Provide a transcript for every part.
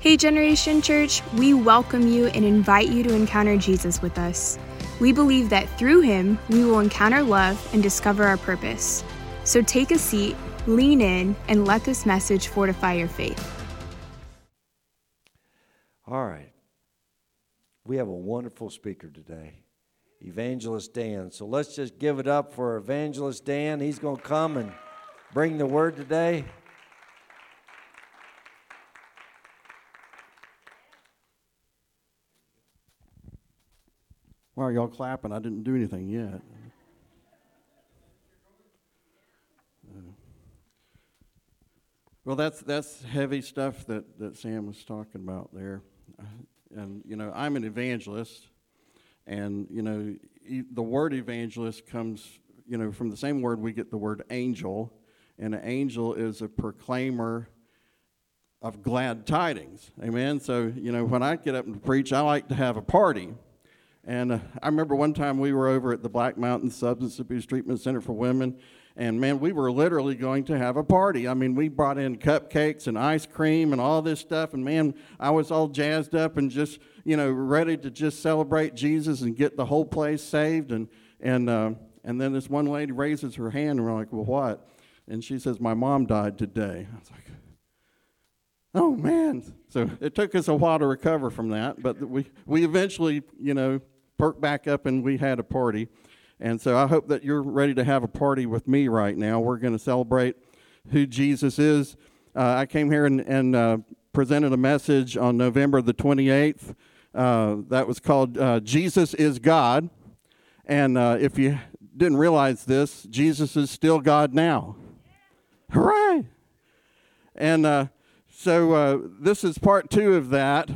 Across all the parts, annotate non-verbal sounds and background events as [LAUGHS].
Hey, Generation Church, we welcome you and invite you to encounter Jesus with us. We believe that through him, we will encounter love and discover our purpose. So take a seat, lean in, and let this message fortify your faith. All right. We have a wonderful speaker today, Evangelist Dan. So let's just give it up for Evangelist Dan. He's going to come and bring the word today. Why are y'all clapping? I didn't do anything yet. Uh, well, that's that's heavy stuff that, that Sam was talking about there, uh, and you know I'm an evangelist, and you know e- the word evangelist comes you know from the same word we get the word angel, and an angel is a proclaimer of glad tidings. Amen. So you know when I get up and preach, I like to have a party. And uh, I remember one time we were over at the Black Mountain Substance Abuse Treatment Center for Women, and man, we were literally going to have a party. I mean, we brought in cupcakes and ice cream and all this stuff, and man, I was all jazzed up and just, you know, ready to just celebrate Jesus and get the whole place saved. And and uh, and then this one lady raises her hand, and we're like, "Well, what?" And she says, "My mom died today." I was like, "Oh man!" So it took us a while to recover from that, but we we eventually, you know, perked back up and we had a party. And so I hope that you're ready to have a party with me right now. We're going to celebrate who Jesus is. Uh, I came here and, and uh, presented a message on November the 28th. Uh, that was called uh, Jesus is God. And uh, if you didn't realize this, Jesus is still God now. Hooray! And uh, so this is part two of that.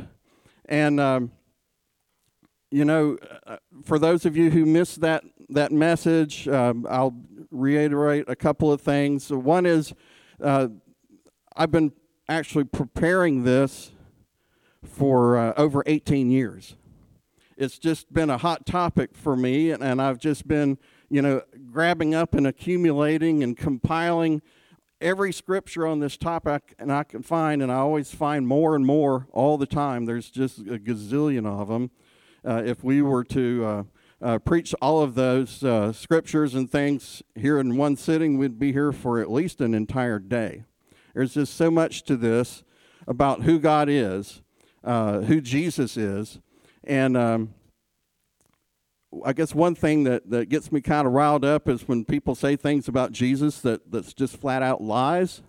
And um, you know, uh, for those of you who missed that that message, um, I'll reiterate a couple of things. One is, uh, I've been actually preparing this for uh, over 18 years. It's just been a hot topic for me, and, and I've just been, you know, grabbing up and accumulating and compiling every scripture on this topic and I can find, and I always find more and more all the time. There's just a gazillion of them if we were to uh, uh, preach all of those uh, scriptures and things here in one sitting, we'd be here for at least an entire day. There's just so much to this about who God is, uh, who Jesus is, and um, I guess one thing that, that gets me kind of riled up is when people say things about Jesus that, that's just flat out lies.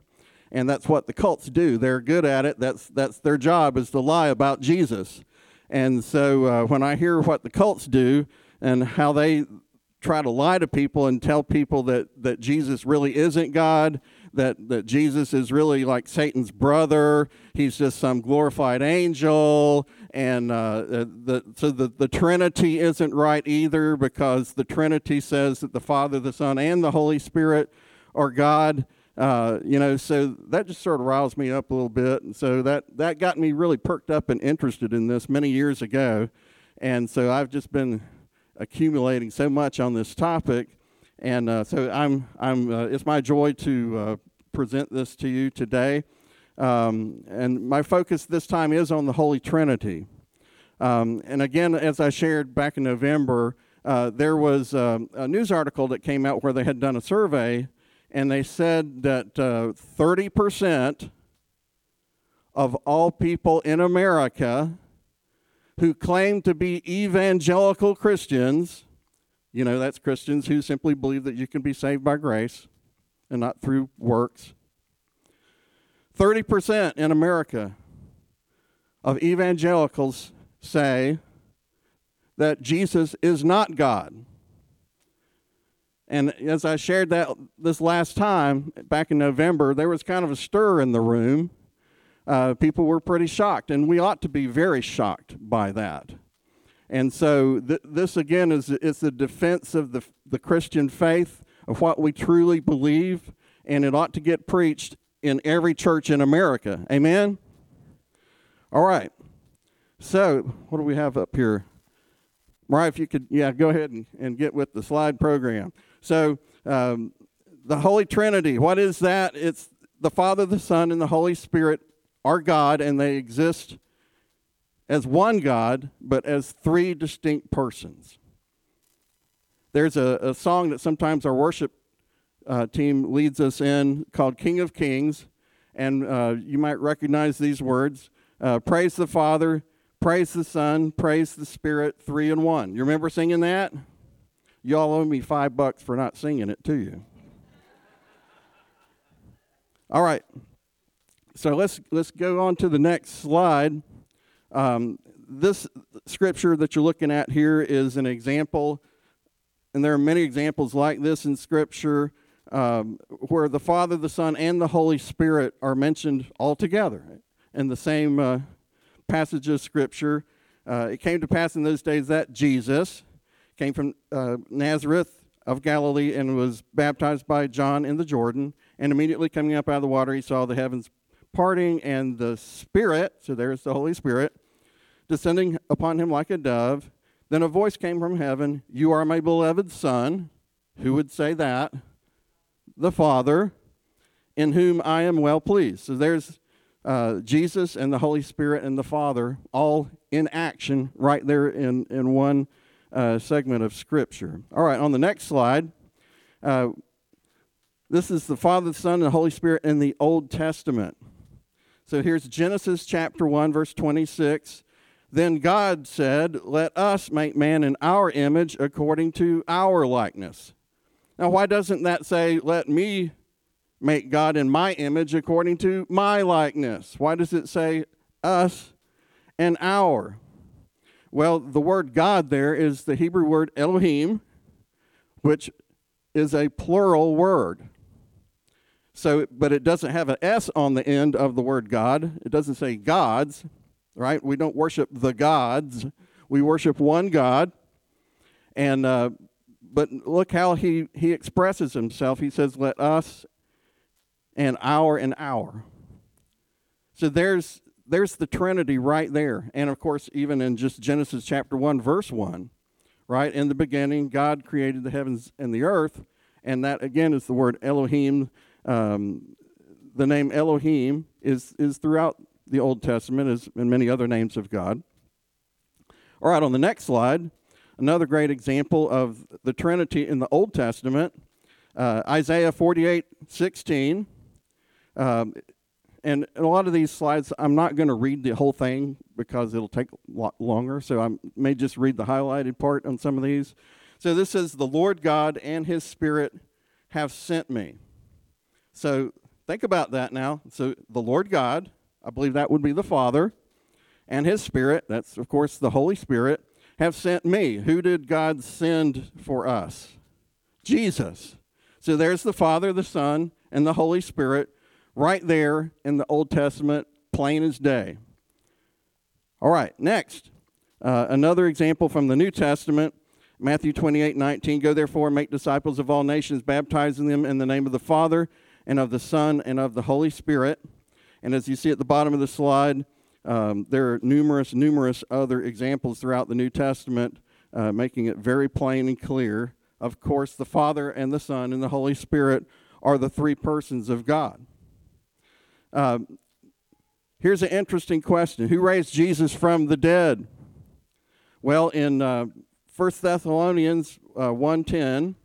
And that's what the cults do. They're good at it. That's, that's their job is to lie about Jesus. And so uh, when I hear what the cults do and how they try to lie to people and tell people that, that Jesus really isn't God, that, that Jesus is really like Satan's brother, he's just some glorified angel, and uh, uh the, so the, the Trinity isn't right either because the Trinity says that the Father, the Son, and the Holy Spirit are God. Uh, you know, so that just sort of riles me up a little bit. And so that, that got me really perked up and interested in this many years ago. And so I've just been accumulating so much on this topic. And uh, so I'm, I'm, uh, it's my joy to uh, present this to you today. Um, and my focus this time is on the Holy Trinity. Um, and again, as I shared back in November, uh, there was um, a news article that came out where they had done a survey and they said that uh, 30% of all people in America who claim to be evangelical Christians, you know, that's Christians who simply believe that you can be saved by grace and not through works. 30% in America of evangelicals say that Jesus is not God. And as I shared that this last time, back in November, there was kind of a stir in the room. Uh, people were pretty shocked, and we ought to be very shocked by that. And so, th- this again is it's the defense of the, the Christian faith, of what we truly believe, and it ought to get preached in every church in America. Amen? All right. So, what do we have up here? Mariah, if you could, yeah, go ahead and, and get with the slide program. So, um, the Holy Trinity, what is that? It's the Father, the Son, and the Holy Spirit are God and they exist as one God, but as three distinct persons. There's a, a song that sometimes our worship uh, team leads us in called King of Kings, and uh, you might recognize these words uh, Praise the Father, praise the Son, praise the Spirit, three in one. You remember singing that? Y'all owe me five bucks for not singing it to you. All right. So let's let's go on to the next slide. Um, this scripture that you're looking at here is an example, and there are many examples like this in Scripture um, where the Father, the Son, and the Holy Spirit are mentioned all together in the same uh, passage of Scripture. Uh, it came to pass in those days that Jesus came from uh, Nazareth of Galilee and was baptized by John in the Jordan. And immediately coming up out of the water, he saw the heavens parting and the Spirit, so there's the Holy Spirit, descending upon him like a dove. Then a voice came from heaven You are my beloved Son. Who would say that? The Father, in whom I am well pleased. So there's uh, Jesus and the Holy Spirit and the Father all in action right there in, in one uh, segment of Scripture. All right, on the next slide, uh, this is the Father, the Son, and the Holy Spirit in the Old Testament. So here's Genesis chapter 1, verse 26. Then God said, Let us make man in our image according to our likeness. Now, why doesn't that say, Let me make God in my image according to my likeness? Why does it say us and our? Well, the word God there is the Hebrew word Elohim, which is a plural word. So, but it doesn't have an S on the end of the word God. It doesn't say gods right? We don't worship the gods. We worship one God. And uh, but look how he he expresses himself. He says, "Let us and our and our." So there's there's the Trinity right there. And of course, even in just Genesis chapter 1 verse 1, right? In the beginning God created the heavens and the earth, and that again is the word Elohim. Um, the name Elohim is is throughout the Old Testament as in many other names of God. All right, on the next slide, another great example of the Trinity in the Old Testament, uh, Isaiah 48 16. Um, and a lot of these slides, I'm not going to read the whole thing because it'll take a lot longer. So I may just read the highlighted part on some of these. So this says, The Lord God and his Spirit have sent me. So think about that now. So the Lord God, I believe that would be the Father, and His Spirit, that's of course the Holy Spirit, have sent me. Who did God send for us? Jesus. So there's the Father, the Son, and the Holy Spirit right there in the Old Testament, plain as day. All right, next. Uh, another example from the New Testament, Matthew 28 19. Go therefore and make disciples of all nations, baptizing them in the name of the Father, and of the Son, and of the Holy Spirit and as you see at the bottom of the slide, um, there are numerous, numerous other examples throughout the New Testament uh, making it very plain and clear. Of course, the Father and the Son and the Holy Spirit are the three persons of God. Um, here's an interesting question Who raised Jesus from the dead? Well, in uh, 1 Thessalonians uh, 1.10,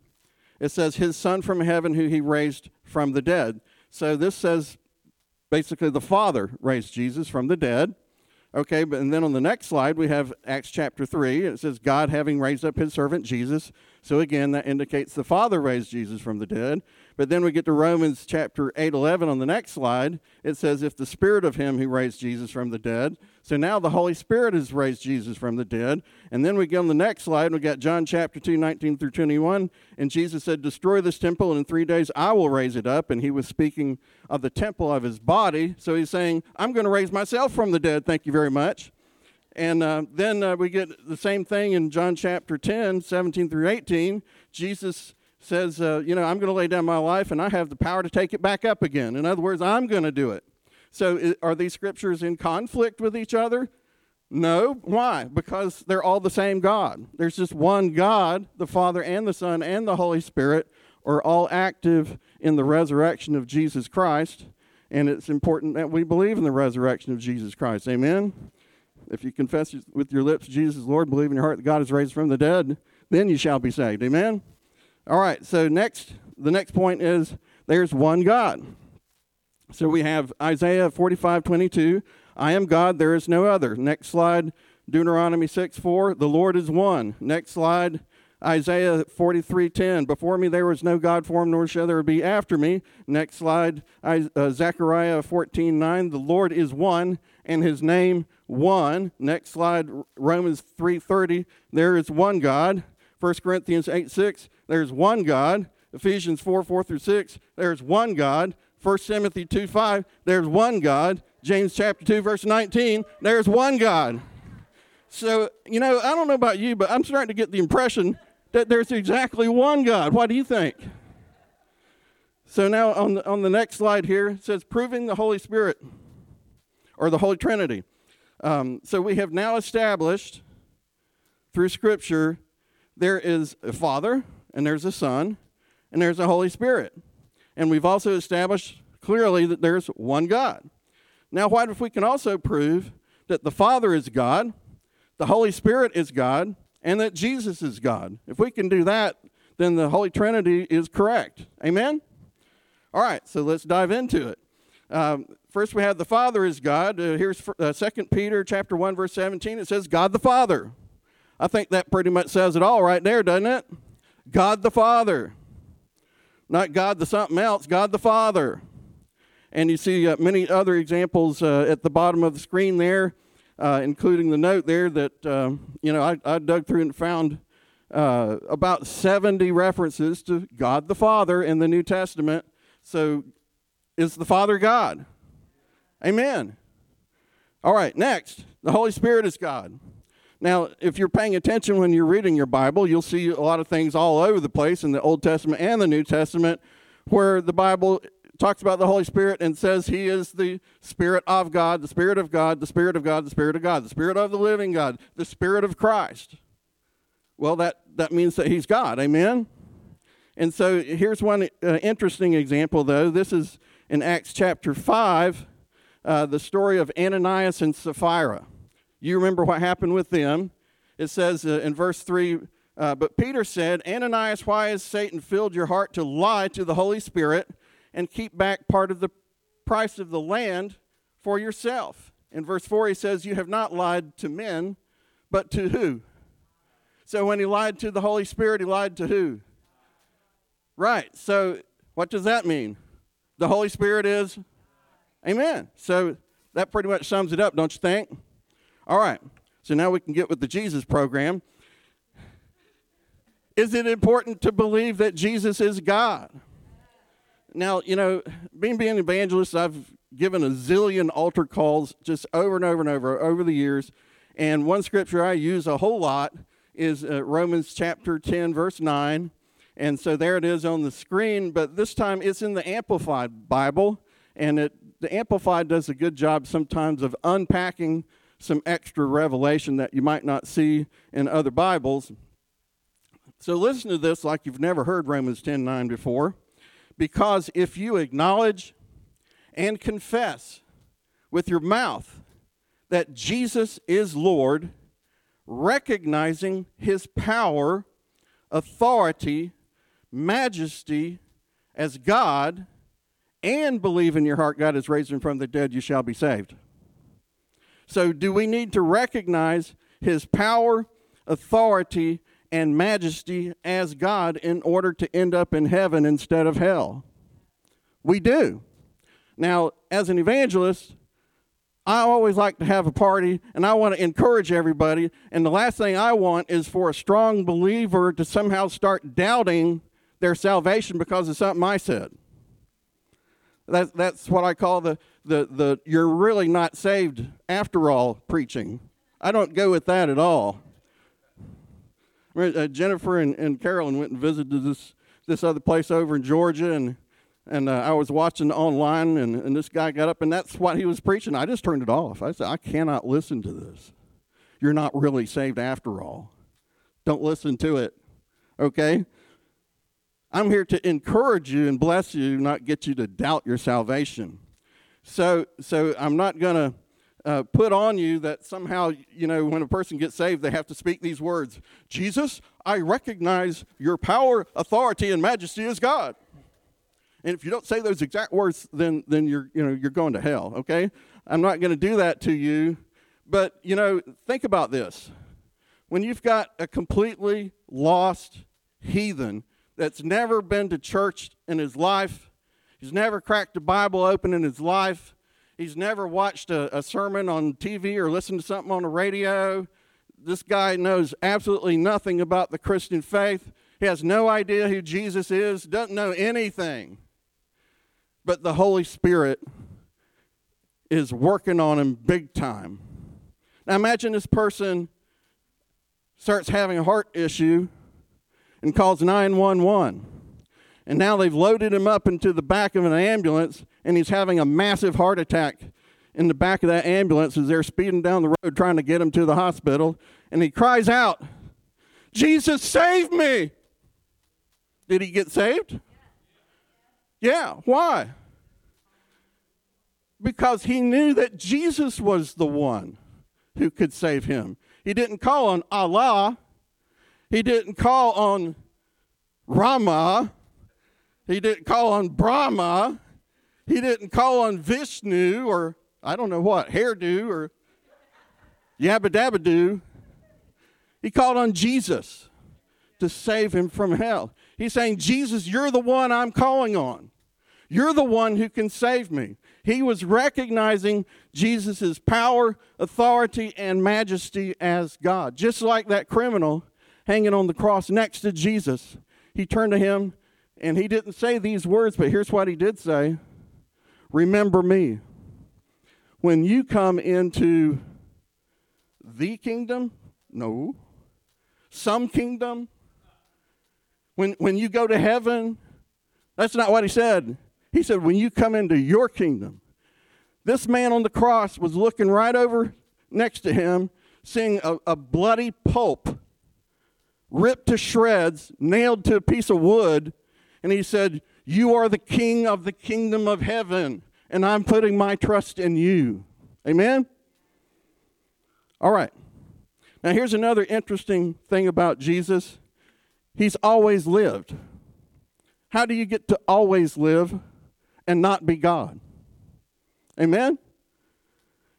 it says, His Son from heaven who he raised from the dead. So this says basically the Father raised Jesus from the dead. Okay, but and then on the next slide we have Acts chapter 3. It says, God having raised up his servant Jesus. So again, that indicates the Father raised Jesus from the dead. But then we get to Romans chapter 8 11 on the next slide. It says, If the Spirit of him who raised Jesus from the dead. So now the Holy Spirit has raised Jesus from the dead. And then we get on the next slide, we got John chapter 2, 19 through 21. And Jesus said, Destroy this temple, and in three days I will raise it up. And he was speaking of the temple of his body. So he's saying, I'm going to raise myself from the dead. Thank you very much. And uh, then uh, we get the same thing in John chapter 10, 17 through 18. Jesus says, uh, you know, I'm going to lay down my life and I have the power to take it back up again. In other words, I'm going to do it. So are these scriptures in conflict with each other? No. Why? Because they're all the same God. There's just one God, the Father and the Son and the Holy Spirit are all active in the resurrection of Jesus Christ. And it's important that we believe in the resurrection of Jesus Christ. Amen? If you confess with your lips Jesus Lord, believe in your heart that God is raised from the dead, then you shall be saved. Amen? All right, so next, the next point is there's one God. So we have Isaiah 45 22. I am God, there is no other. Next slide, Deuteronomy 6 4. The Lord is one. Next slide, Isaiah 43:10, before me there was no God formed, nor shall there be after me. Next slide, uh, Zechariah 14:9, the Lord is one, and his name one. Next slide, Romans 3:30, there is one God. 1 Corinthians 8:6, there's one God. Ephesians 4, 4 through 6, there's one God. 1 Timothy 2, 5, there's one God. James chapter 2, verse 19, there's one God. So, you know, I don't know about you, but I'm starting to get the impression that there's exactly one God. What do you think? So now on the, on the next slide here, it says proving the Holy Spirit or the Holy Trinity. Um, so we have now established through Scripture there is a Father, and there's a Son, and there's a Holy Spirit. And we've also established clearly that there's one God. Now, what if we can also prove that the Father is God, the Holy Spirit is God, and that Jesus is God. If we can do that, then the Holy Trinity is correct. Amen? All right, so let's dive into it. Um, first, we have the Father is God. Uh, here's uh, 2 Peter chapter 1, verse 17. It says, God the Father. I think that pretty much says it all right there, doesn't it? God the Father. Not God the something else, God the Father. And you see uh, many other examples uh, at the bottom of the screen there uh, including the note there that, uh, you know, I, I, dug through and found uh, about 70 references to God the Father in the New Testament. So is the Father God? Amen. All right, next, the Holy Spirit is God. Now, if you're paying attention when you're reading your Bible, you'll see a lot of things all over the place in the Old Testament and the New Testament where the Bible talks about the Holy Spirit and says he is the Spirit of God, the Spirit of God, the Spirit of God, the Spirit of God, the Spirit of the living God, the Spirit of Christ. Well, that, that means that he's God. Amen? And so here's one uh, interesting example, though. This is in Acts chapter 5, uh, the story of Ananias and Sapphira. You remember what happened with them. It says uh, in verse 3 uh, But Peter said, Ananias, why has Satan filled your heart to lie to the Holy Spirit and keep back part of the price of the land for yourself. In verse 4, he says, You have not lied to men, but to who? So when he lied to the Holy Spirit, he lied to who? Right. So what does that mean? The Holy Spirit is? Amen. So that pretty much sums it up, don't you think? All right. So now we can get with the Jesus program. Is it important to believe that Jesus is God? Now, you know, being being an evangelist, I've given a zillion altar calls just over and over and over over the years. And one scripture I use a whole lot is uh, Romans chapter 10, verse 9. And so there it is on the screen, but this time it's in the Amplified Bible. And it, the Amplified does a good job sometimes of unpacking some extra revelation that you might not see in other Bibles. So listen to this like you've never heard Romans 10 9 before. Because if you acknowledge and confess with your mouth that Jesus is Lord, recognizing his power, authority, majesty as God, and believe in your heart God is raised him from the dead, you shall be saved. So, do we need to recognize his power, authority, and majesty as God in order to end up in heaven instead of hell. We do. Now, as an evangelist, I always like to have a party and I want to encourage everybody. And the last thing I want is for a strong believer to somehow start doubting their salvation because of something I said. That, that's what I call the, the, the you're really not saved after all preaching. I don't go with that at all. Uh, Jennifer and, and Carolyn went and visited this this other place over in Georgia, and and uh, I was watching online, and, and this guy got up, and that's what he was preaching. I just turned it off. I said, I cannot listen to this. You're not really saved after all. Don't listen to it. Okay? I'm here to encourage you and bless you, not get you to doubt your salvation. So, so I'm not going to uh, put on you that somehow, you know, when a person gets saved, they have to speak these words Jesus, I recognize your power, authority, and majesty as God. And if you don't say those exact words, then, then you're, you know, you're going to hell, okay? I'm not going to do that to you. But, you know, think about this. When you've got a completely lost heathen that's never been to church in his life, he's never cracked a Bible open in his life, he's never watched a, a sermon on TV or listened to something on the radio. This guy knows absolutely nothing about the Christian faith. He has no idea who Jesus is, doesn't know anything. But the Holy Spirit is working on him big time. Now imagine this person starts having a heart issue and calls 911. And now they've loaded him up into the back of an ambulance, and he's having a massive heart attack in the back of that ambulance as they're speeding down the road trying to get him to the hospital. And he cries out, Jesus, save me! Did he get saved? Yeah. Why? Because he knew that Jesus was the one who could save him. He didn't call on Allah. He didn't call on Rama. He didn't call on Brahma. He didn't call on Vishnu or I don't know what, hairdo or yabba dabba doo. He called on Jesus to save him from hell. He's saying, Jesus, you're the one I'm calling on. You're the one who can save me. He was recognizing Jesus' power, authority, and majesty as God. Just like that criminal hanging on the cross next to Jesus. He turned to him and he didn't say these words, but here's what he did say Remember me. When you come into the kingdom, no. Some kingdom, when, when you go to heaven, that's not what he said. He said, when you come into your kingdom, this man on the cross was looking right over next to him, seeing a, a bloody pulp ripped to shreds, nailed to a piece of wood, and he said, You are the king of the kingdom of heaven, and I'm putting my trust in you. Amen? All right. Now, here's another interesting thing about Jesus He's always lived. How do you get to always live and not be God? Amen?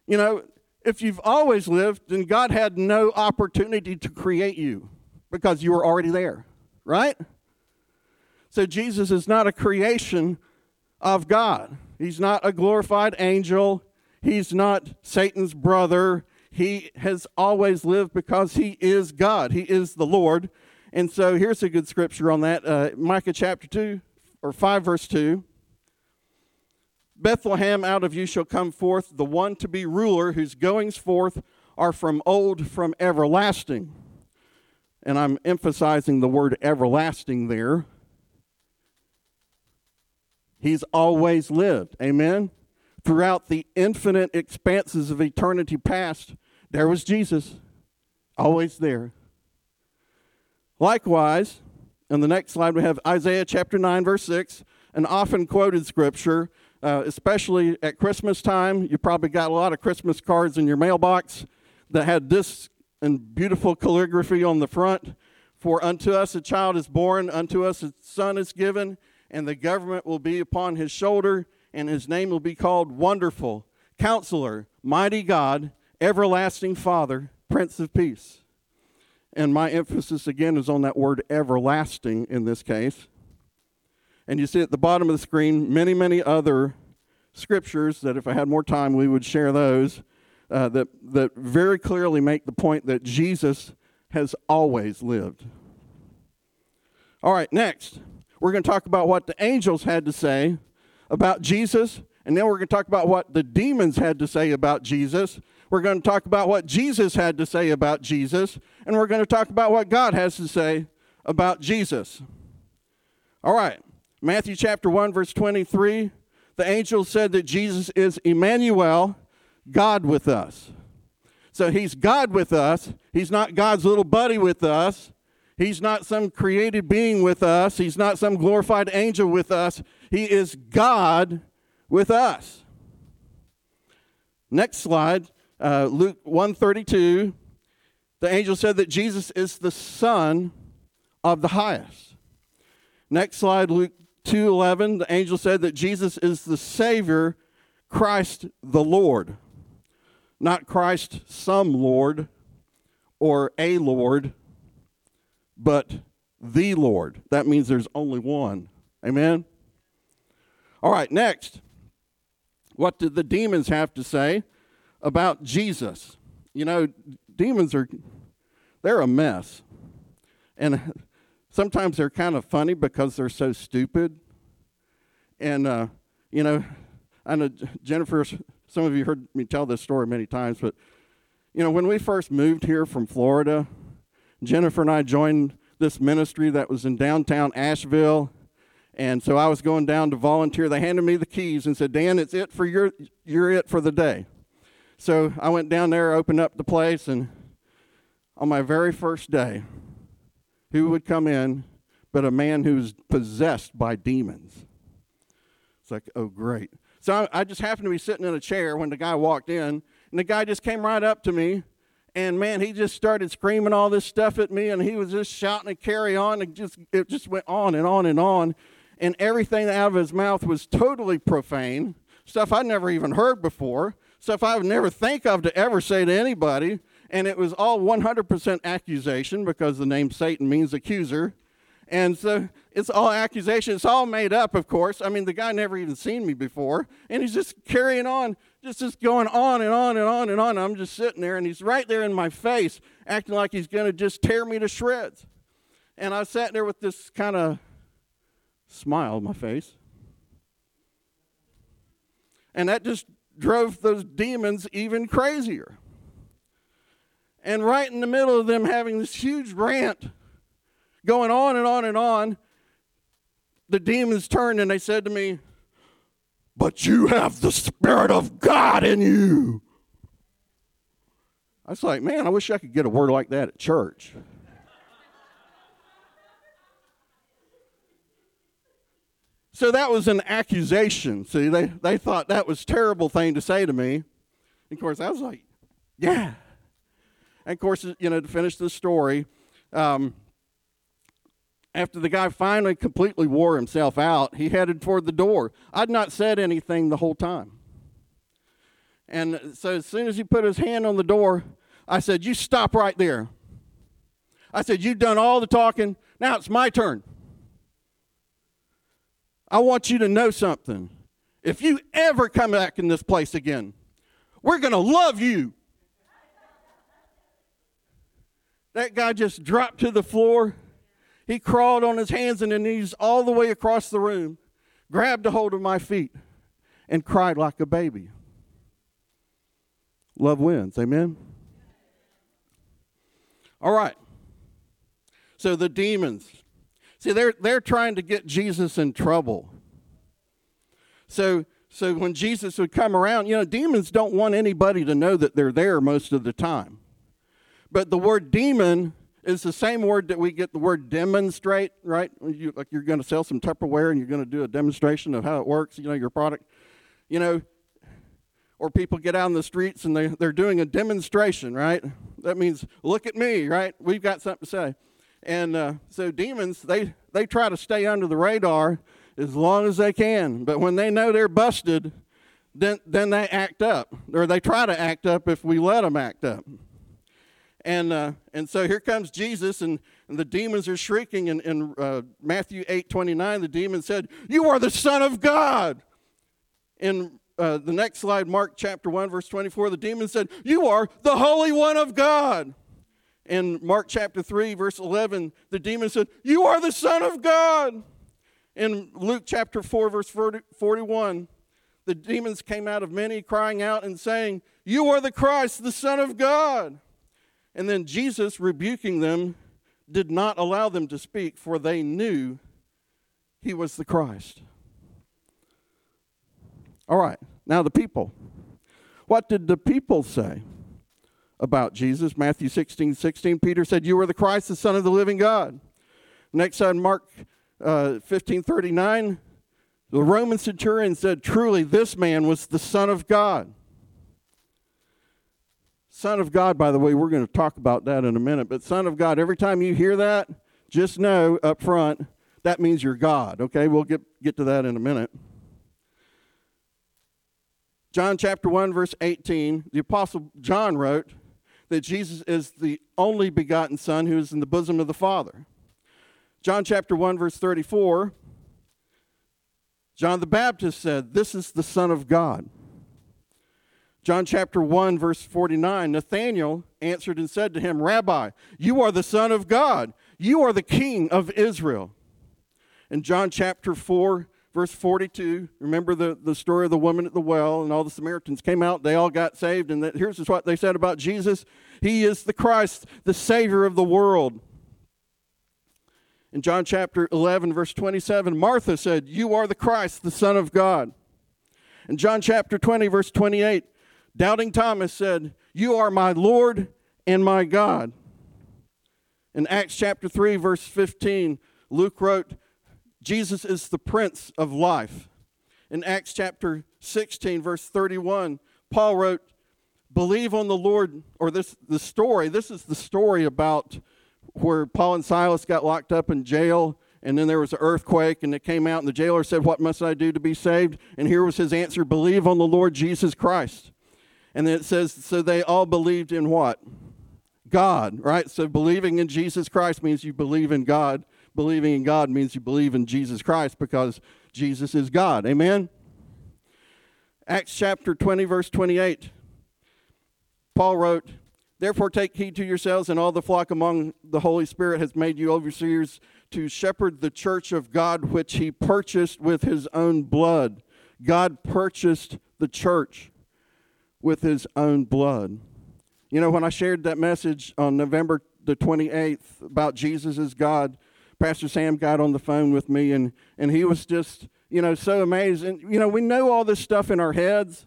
You know, if you've always lived, then God had no opportunity to create you because you were already there, right? So Jesus is not a creation of God. He's not a glorified angel. He's not Satan's brother. He has always lived because he is God. He is the Lord. And so here's a good scripture on that uh, Micah chapter 2 or 5, verse 2. Bethlehem, out of you shall come forth the one to be ruler, whose goings forth are from old, from everlasting. And I'm emphasizing the word everlasting there. He's always lived. Amen? Throughout the infinite expanses of eternity past, there was Jesus, always there. Likewise, in the next slide, we have Isaiah chapter 9, verse 6, an often quoted scripture, uh, especially at Christmas time. You probably got a lot of Christmas cards in your mailbox that had this in beautiful calligraphy on the front. For unto us a child is born, unto us a son is given, and the government will be upon his shoulder, and his name will be called Wonderful, Counselor, Mighty God, Everlasting Father, Prince of Peace. And my emphasis again is on that word everlasting in this case. And you see at the bottom of the screen many, many other scriptures that if I had more time, we would share those uh, that, that very clearly make the point that Jesus has always lived. All right, next. We're going to talk about what the angels had to say about Jesus, and then we're going to talk about what the demons had to say about Jesus. We're going to talk about what Jesus had to say about Jesus, and we're going to talk about what God has to say about Jesus. All right, Matthew chapter 1, verse 23. The angel said that Jesus is Emmanuel, God with us. So he's God with us. He's not God's little buddy with us. He's not some created being with us. He's not some glorified angel with us. He is God with us. Next slide, uh, Luke 132. The angel said that Jesus is the Son of the highest. Next slide, Luke 2:11. The angel said that Jesus is the Savior, Christ the Lord. Not Christ some Lord or a Lord, but the Lord. That means there's only one. Amen? All right, next. What did the demons have to say about Jesus? You know, demons are, they're a mess. And [LAUGHS] sometimes they're kind of funny because they're so stupid. And, uh, you know, I know Jennifer, some of you heard me tell this story many times, but, you know, when we first moved here from Florida, Jennifer and I joined this ministry that was in downtown Asheville. And so I was going down to volunteer. They handed me the keys and said, Dan, it's it for your, you're it for the day. So I went down there, opened up the place, and on my very first day, who would come in but a man who's possessed by demons? It's like, oh, great. So I, I just happened to be sitting in a chair when the guy walked in, and the guy just came right up to me and man, he just started screaming all this stuff at me, and he was just shouting and carry on, and just it just went on and on and on, and everything out of his mouth was totally profane, stuff I'd never even heard before, stuff I would never think of to ever say to anybody, and it was all 100% accusation because the name Satan means accuser, and so it's all accusation. It's all made up, of course. I mean, the guy never even seen me before, and he's just carrying on just just going on and on and on and on. I'm just sitting there, and he's right there in my face, acting like he's going to just tear me to shreds. And I sat there with this kind of smile on my face. And that just drove those demons even crazier. And right in the middle of them having this huge rant going on and on and on, the demons turned and they said to me, but you have the Spirit of God in you. I was like, man, I wish I could get a word like that at church. so that was an accusation. See, they, they thought that was terrible thing to say to me. And of course, I was like, yeah. And of course, you know, to finish the story, um, after the guy finally completely wore himself out, he headed toward the door. I'd not said anything the whole time. And so as soon as he put his hand on the door, I said, You stop right there. I said, You've done all the talking. Now it's my turn. I want you to know something. If you ever come back in this place again, we're going to love you. That guy just dropped to the floor he crawled on his hands and knees all the way across the room, grabbed a hold of my feet, and cried like a baby. Love wins. Amen? All right. So the demons. See, they're, they're trying to get Jesus in trouble. So, so when Jesus would come around, you know, demons don't want anybody to know that they're there most of the time. But the word demon is the same word that we get the word demonstrate, right? You, like you're going to sell some Tupperware and you're going to do a demonstration of how it works, you know, your product. You know, or people get out in the streets and they, they're doing a demonstration, right? That means, look at me, right? We've got something to say. And uh, so demons, they, they try to stay under the radar as long as they can. But when they know they're busted, then, then they act up, or they try to act up if we let them act up. And, uh, and so here comes Jesus, and, and the demons are shrieking. In, in uh, Matthew 8 29, the demon said, You are the Son of God. In uh, the next slide, Mark chapter 1, verse 24, the demon said, You are the Holy One of God. In Mark chapter 3, verse 11, the demon said, You are the Son of God. In Luke chapter 4, verse 40, 41, the demons came out of many, crying out and saying, You are the Christ, the Son of God. And then Jesus, rebuking them, did not allow them to speak, for they knew he was the Christ. All right, now the people. What did the people say about Jesus? Matthew 16 16, Peter said, You are the Christ, the Son of the living God. Next on Mark uh, 15 39, the Roman centurion said, Truly, this man was the Son of God. Son of God, by the way, we're going to talk about that in a minute, but Son of God, every time you hear that, just know up front that means you're God. Okay, we'll get, get to that in a minute. John chapter 1, verse 18, the Apostle John wrote that Jesus is the only begotten Son who is in the bosom of the Father. John chapter 1, verse 34, John the Baptist said, This is the Son of God. John chapter 1, verse 49, Nathanael answered and said to him, Rabbi, you are the Son of God. You are the King of Israel. In John chapter 4, verse 42, remember the, the story of the woman at the well, and all the Samaritans came out, they all got saved. And that, here's what they said about Jesus He is the Christ, the Savior of the world. In John chapter 11, verse 27, Martha said, You are the Christ, the Son of God. In John chapter 20, verse 28, doubting Thomas said, You are my Lord and my God. In Acts chapter 3, verse 15, Luke wrote, Jesus is the Prince of life. In Acts chapter 16, verse 31, Paul wrote, Believe on the Lord, or this the story, this is the story about where Paul and Silas got locked up in jail, and then there was an earthquake, and it came out, and the jailer said, What must I do to be saved? And here was his answer believe on the Lord Jesus Christ. And then it says, So they all believed in what? God, right? So believing in Jesus Christ means you believe in God believing in God means you believe in Jesus Christ because Jesus is God. Amen? Acts chapter 20, verse 28. Paul wrote, Therefore take heed to yourselves and all the flock among the Holy Spirit has made you overseers to shepherd the church of God which he purchased with his own blood. God purchased the church with his own blood. You know, when I shared that message on November the 28th about Jesus as God, Pastor Sam got on the phone with me, and, and he was just, you know, so amazed. And, you know, we know all this stuff in our heads,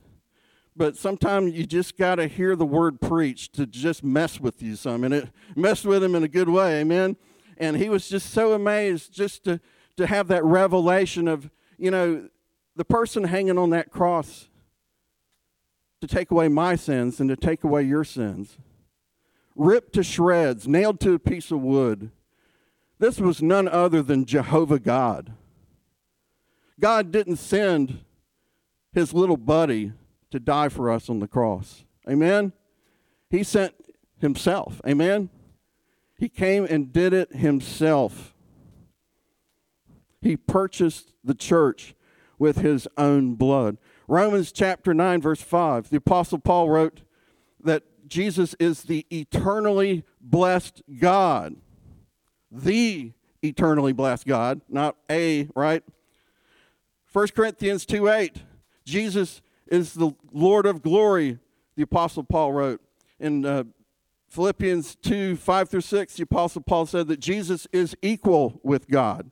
but sometimes you just got to hear the word preached to just mess with you some. And it messed with him in a good way, amen? And he was just so amazed just to, to have that revelation of, you know, the person hanging on that cross to take away my sins and to take away your sins. Ripped to shreds, nailed to a piece of wood this was none other than Jehovah God. God didn't send his little buddy to die for us on the cross. Amen? He sent himself. Amen? He came and did it himself. He purchased the church with his own blood. Romans chapter 9, verse 5, the Apostle Paul wrote that Jesus is the eternally blessed God the eternally blessed God, not a, right? 1 Corinthians 2 8, Jesus is the Lord of glory, the Apostle Paul wrote. In uh, Philippians 2 5 through 6, the Apostle Paul said that Jesus is equal with God.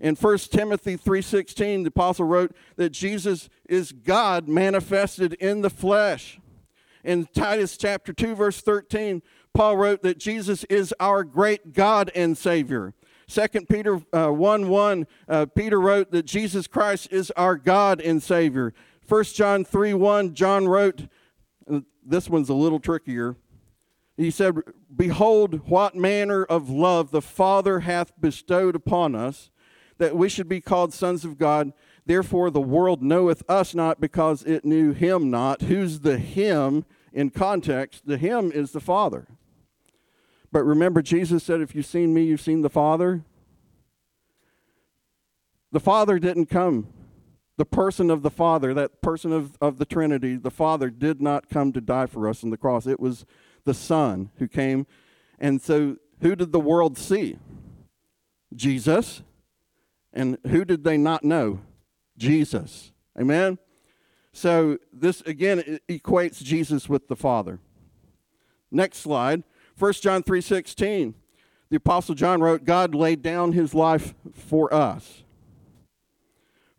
In 1 Timothy 3:16, the apostle wrote that Jesus is God manifested in the flesh. In Titus chapter 2 verse 13, Paul wrote that Jesus is our great God and Savior. 2 Peter uh, 1 1, uh, Peter wrote that Jesus Christ is our God and Savior. 1 John 3 1, John wrote, uh, this one's a little trickier. He said, Behold, what manner of love the Father hath bestowed upon us, that we should be called sons of God. Therefore, the world knoweth us not because it knew him not. Who's the him in context? The him is the Father. But remember, Jesus said, If you've seen me, you've seen the Father. The Father didn't come. The person of the Father, that person of, of the Trinity, the Father did not come to die for us on the cross. It was the Son who came. And so, who did the world see? Jesus. And who did they not know? Jesus. Amen? So, this again equates Jesus with the Father. Next slide. 1 John 3:16. The apostle John wrote, God laid down his life for us.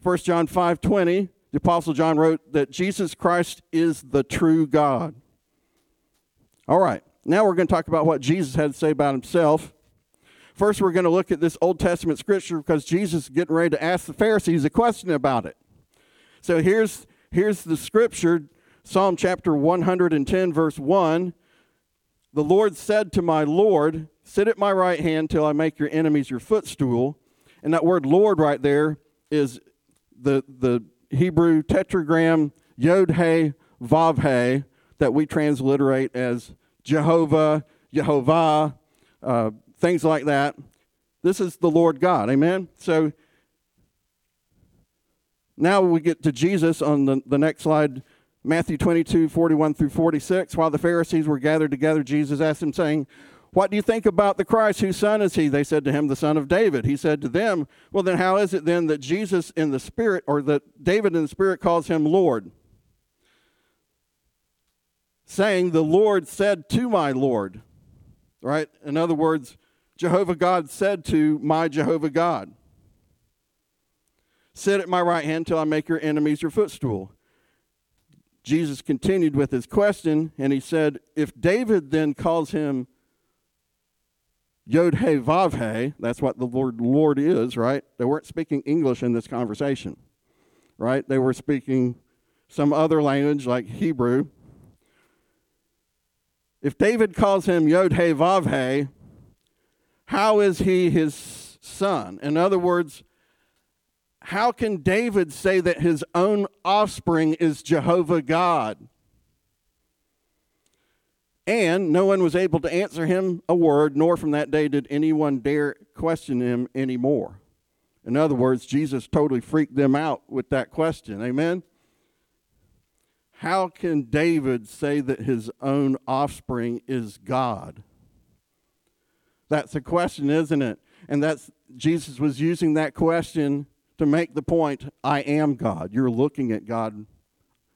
1 John 5:20, the apostle John wrote that Jesus Christ is the true God. All right. Now we're going to talk about what Jesus had to say about himself. First, we're going to look at this Old Testament scripture because Jesus is getting ready to ask the Pharisees a question about it. So here's here's the scripture, Psalm chapter 110 verse 1. the Lord said to my Lord, Sit at my right hand till I make your enemies your footstool. And that word Lord right there is the, the Hebrew tetragram Yod He Vav He that we transliterate as Jehovah, Jehovah, uh, things like that. This is the Lord God. Amen? So now we get to Jesus on the, the next slide. Matthew 22, 41 through 46. While the Pharisees were gathered together, Jesus asked them, saying, What do you think about the Christ? Whose son is he? They said to him, The son of David. He said to them, Well, then how is it then that Jesus in the Spirit, or that David in the Spirit calls him Lord? Saying, The Lord said to my Lord. Right? In other words, Jehovah God said to my Jehovah God, Sit at my right hand till I make your enemies your footstool. Jesus continued with his question, and he said, If David then calls him Yod He Vav He, that's what the Lord Lord is, right? They weren't speaking English in this conversation, right? They were speaking some other language like Hebrew. If David calls him Yod He Vav He, how is he his son? In other words, how can David say that his own offspring is Jehovah God? And no one was able to answer him a word, nor from that day did anyone dare question him anymore. In other words, Jesus totally freaked them out with that question. Amen? How can David say that his own offspring is God? That's a question, isn't it? And that's Jesus was using that question to make the point I am God. You're looking at God.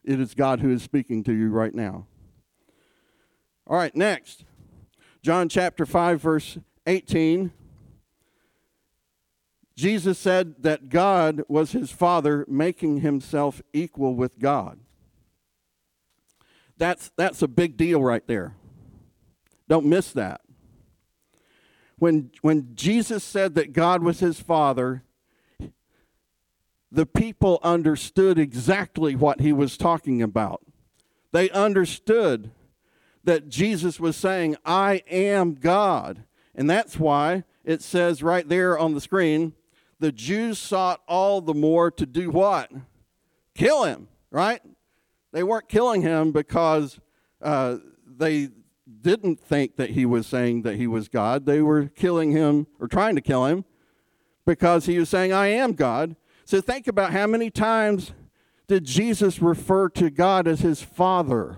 It is God who is speaking to you right now. All right, next. John chapter 5, verse 18. Jesus said that God was his Father, making himself equal with God. That's, that's a big deal right there. Don't miss that. When, when Jesus said that God was his Father, the people understood exactly what he was talking about. They understood that Jesus was saying, I am God. And that's why it says right there on the screen, the Jews sought all the more to do what? Kill him, right? They weren't killing him because uh, they didn't think that he was saying that he was God. They were killing him or trying to kill him because he was saying, I am God. So think about how many times did Jesus refer to God as his Father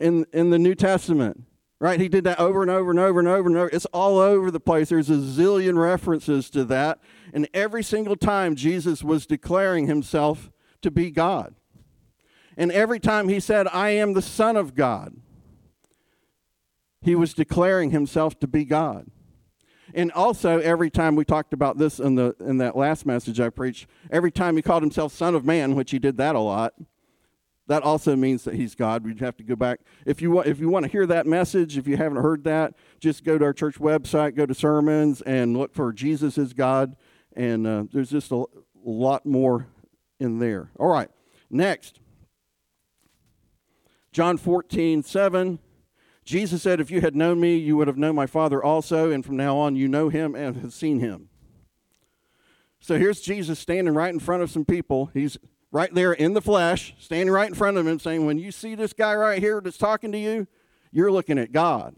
in, in the New Testament? Right? He did that over and over and over and over and over. It's all over the place. There's a zillion references to that. And every single time Jesus was declaring himself to be God. And every time he said, I am the Son of God, he was declaring himself to be God. And also, every time we talked about this in, the, in that last message I preached, every time he called himself Son of Man, which he did that a lot, that also means that he's God. We'd have to go back. If you, want, if you want to hear that message, if you haven't heard that, just go to our church website, go to sermons, and look for Jesus is God. And uh, there's just a lot more in there. All right, next. John 14, 7. Jesus said, If you had known me, you would have known my Father also, and from now on you know him and have seen him. So here's Jesus standing right in front of some people. He's right there in the flesh, standing right in front of him, saying, When you see this guy right here that's talking to you, you're looking at God.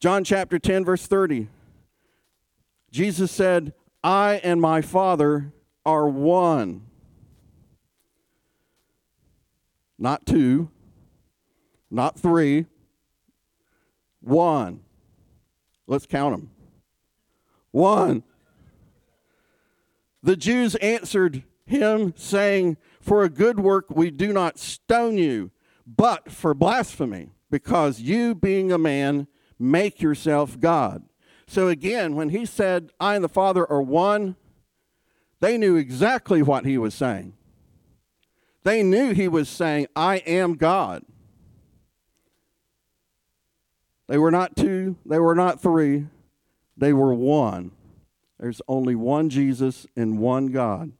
John chapter 10, verse 30. Jesus said, I and my Father are one. Not two, not three, one. Let's count them. One. The Jews answered him, saying, For a good work we do not stone you, but for blasphemy, because you, being a man, make yourself God. So again, when he said, I and the Father are one, they knew exactly what he was saying. They knew he was saying, I am God. They were not two, they were not three, they were one. There's only one Jesus and one God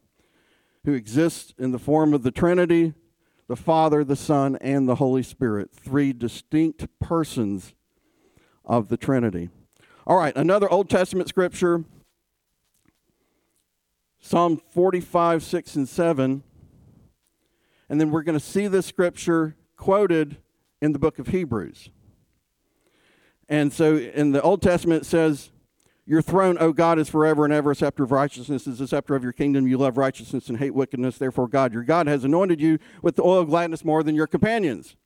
who exists in the form of the Trinity. the Father, the Son, and the Holy Spirit, three distinct persons of the Trinity. All right, another Old Testament scripture Psalm 45, 6, and 7. And then we're going to see this scripture quoted in the book of Hebrews. And so in the Old Testament, it says, Your throne, O God, is forever and ever. A scepter of righteousness is the scepter of your kingdom. You love righteousness and hate wickedness. Therefore, God, your God, has anointed you with the oil of gladness more than your companions.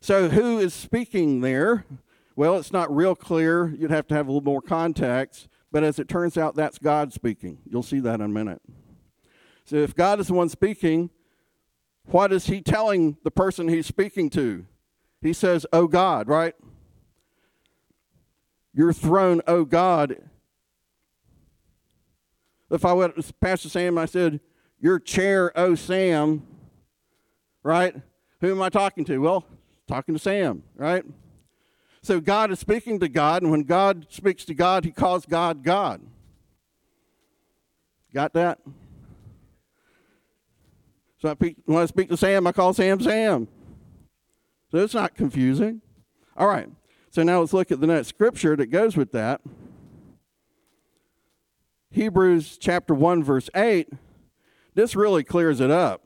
So who is speaking there? Well, it's not real clear. You'd have to have a little more context. But as it turns out, that's God speaking. You'll see that in a minute. So if God is the one speaking, what is he telling the person he's speaking to? He says, Oh God, right? Your throne, oh God. If I went to Pastor Sam, I said, Your chair, oh Sam, right? Who am I talking to? Well, talking to Sam, right? So God is speaking to God, and when God speaks to God, he calls God God. Got that? So I when I speak to Sam, I call Sam Sam. So it's not confusing. All right. So now let's look at the next scripture that goes with that. Hebrews chapter 1, verse 8. This really clears it up.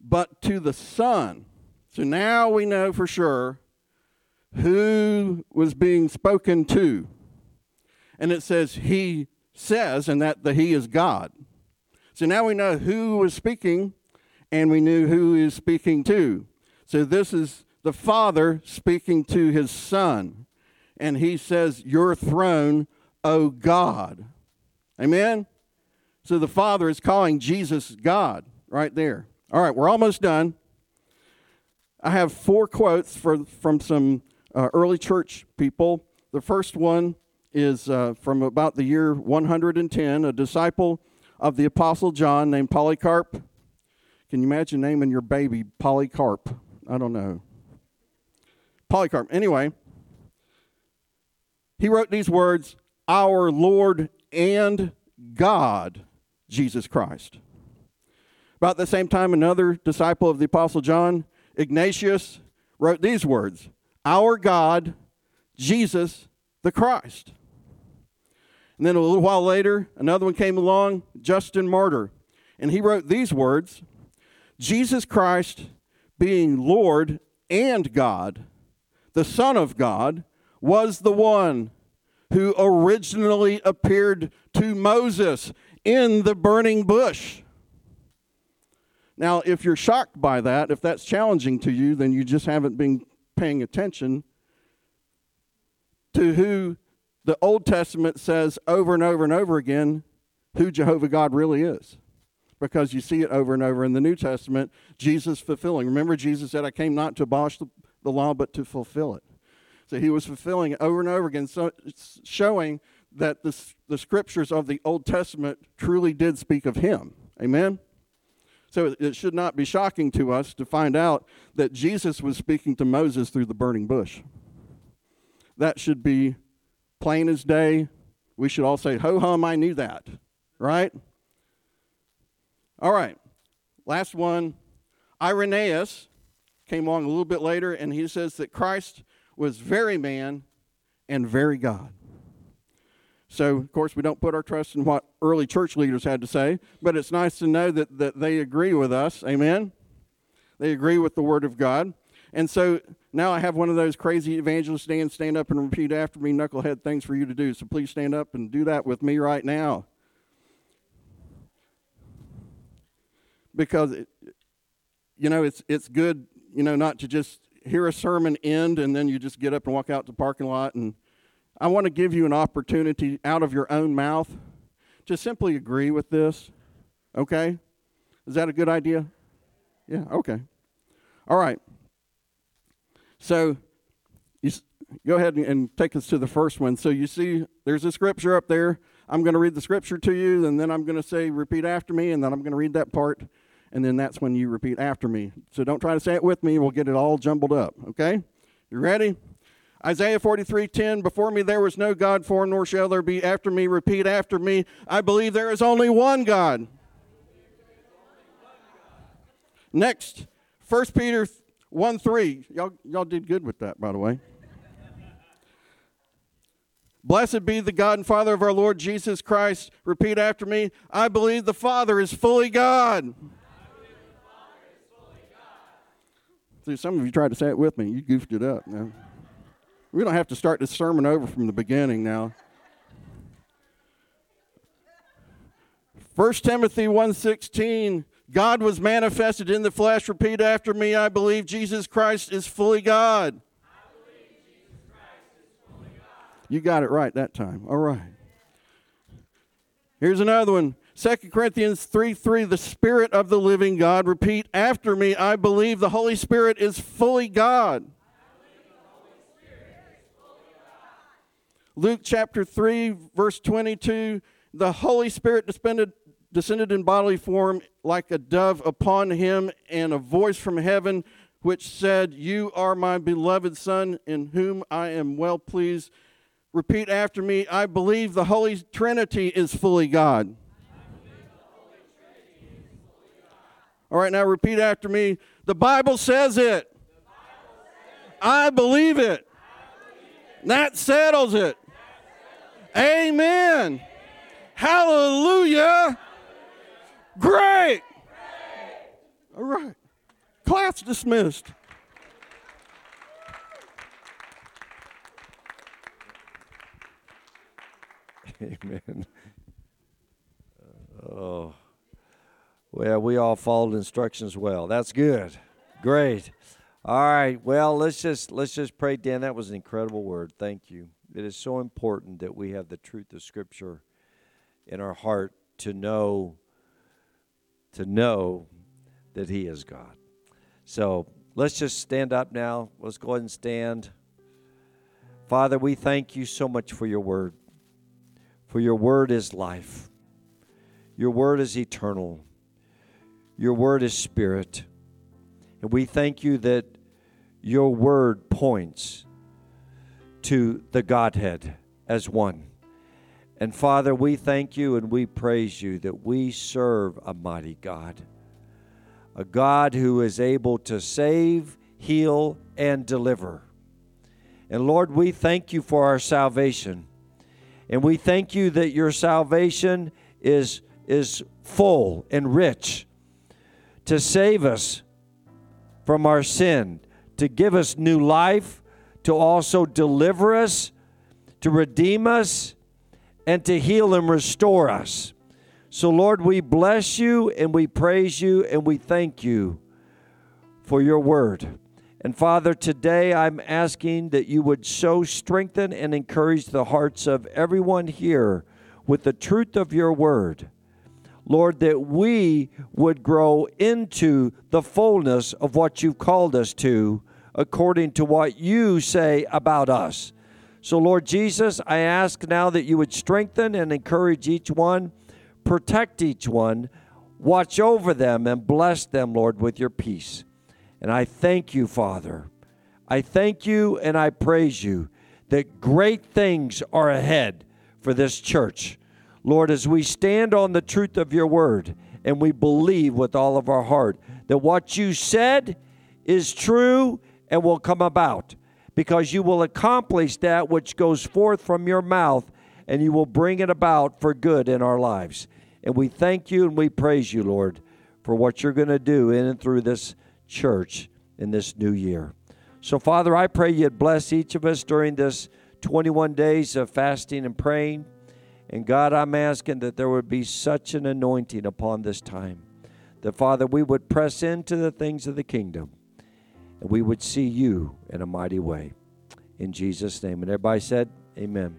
But to the Son, so now we know for sure who was being spoken to. And it says, He says, and that the He is God. So now we know who was speaking, and we knew who he speaking to. So this is the Father speaking to his Son. And he says, Your throne, O God. Amen? So the Father is calling Jesus God right there. All right, we're almost done. I have four quotes for, from some uh, early church people. The first one is uh, from about the year 110. A disciple of the Apostle John named Polycarp. Can you imagine naming your baby Polycarp? I don't know. Polycarp. Anyway, he wrote these words Our Lord and God, Jesus Christ. About the same time, another disciple of the Apostle John Ignatius wrote these words Our God, Jesus the Christ. And then a little while later, another one came along, Justin Martyr, and he wrote these words Jesus Christ, being Lord and God, the Son of God, was the one who originally appeared to Moses in the burning bush. Now, if you're shocked by that, if that's challenging to you, then you just haven't been paying attention to who the Old Testament says over and over and over again who Jehovah God really is. Because you see it over and over in the New Testament, Jesus fulfilling. Remember, Jesus said, I came not to abolish the, the law, but to fulfill it. So he was fulfilling it over and over again, so showing that the, the scriptures of the Old Testament truly did speak of him. Amen? So it should not be shocking to us to find out that Jesus was speaking to Moses through the burning bush. That should be plain as day. We should all say, Ho hum, I knew that, right? All right, last one. Irenaeus came along a little bit later, and he says that Christ was very man and very God. So, of course, we don't put our trust in what early church leaders had to say, but it's nice to know that, that they agree with us. Amen? They agree with the Word of God. And so now I have one of those crazy evangelists stand, stand up and repeat after me, knucklehead things for you to do. So please stand up and do that with me right now. Because, it, you know, it's, it's good, you know, not to just hear a sermon end and then you just get up and walk out to the parking lot and I want to give you an opportunity out of your own mouth to simply agree with this. Okay? Is that a good idea? Yeah, okay. All right. So, you go ahead and take us to the first one. So, you see, there's a scripture up there. I'm going to read the scripture to you, and then I'm going to say, repeat after me, and then I'm going to read that part, and then that's when you repeat after me. So, don't try to say it with me. We'll get it all jumbled up. Okay? You ready? Isaiah 43:10 Before me there was no God for nor shall there be after me repeat after me I believe there is only one God. Next, 1 Peter 1 3. Y'all, y'all did good with that, by the way. Blessed be the God and Father of our Lord Jesus Christ. Repeat after me. I believe the Father is fully God. Some of you tried to say it with me. You goofed it up. Now. We don't have to start this sermon over from the beginning now. 1 Timothy 1:16 God was manifested in the flesh. Repeat after me. I believe Jesus Christ is fully God. You got it right that time. All right. Here's another one. 2 Corinthians 3 3, the Spirit of the living God. Repeat after me. I believe the Holy Spirit is fully God. Luke chapter 3, verse 22, the Holy Spirit descended, descended in bodily form like a dove upon him, and a voice from heaven which said, You are my beloved Son, in whom I am well pleased. Repeat after me I believe the Holy Trinity is fully God. All right, now repeat after me. The Bible says it. I believe it. That settles it. Amen. Hallelujah. Great. All right. Class dismissed. [LAUGHS] Amen. Oh, well, we all followed instructions well. That's good. Great. All right. Well, let's just let's just pray, Dan. That was an incredible word. Thank you. It is so important that we have the truth of Scripture in our heart to know to know that He is God. So let's just stand up now. Let's go ahead and stand. Father, we thank you so much for your word. For your word is life. Your word is eternal. Your word is spirit. And we thank you that your word points to the Godhead as one. And Father, we thank you and we praise you that we serve a mighty God, a God who is able to save, heal, and deliver. And Lord, we thank you for our salvation. And we thank you that your salvation is, is full and rich to save us from our sin, to give us new life, to also deliver us, to redeem us, and to heal and restore us. So, Lord, we bless you and we praise you and we thank you for your word. And Father, today I'm asking that you would so strengthen and encourage the hearts of everyone here with the truth of your word. Lord, that we would grow into the fullness of what you've called us to according to what you say about us. So, Lord Jesus, I ask now that you would strengthen and encourage each one, protect each one, watch over them, and bless them, Lord, with your peace. And I thank you, Father. I thank you and I praise you that great things are ahead for this church. Lord, as we stand on the truth of your word and we believe with all of our heart that what you said is true and will come about because you will accomplish that which goes forth from your mouth and you will bring it about for good in our lives. And we thank you and we praise you, Lord, for what you're going to do in and through this church in this new year. So, Father, I pray you'd bless each of us during this 21 days of fasting and praying. And God, I'm asking that there would be such an anointing upon this time. That, Father, we would press into the things of the kingdom and we would see you in a mighty way. In Jesus' name. And everybody said, Amen.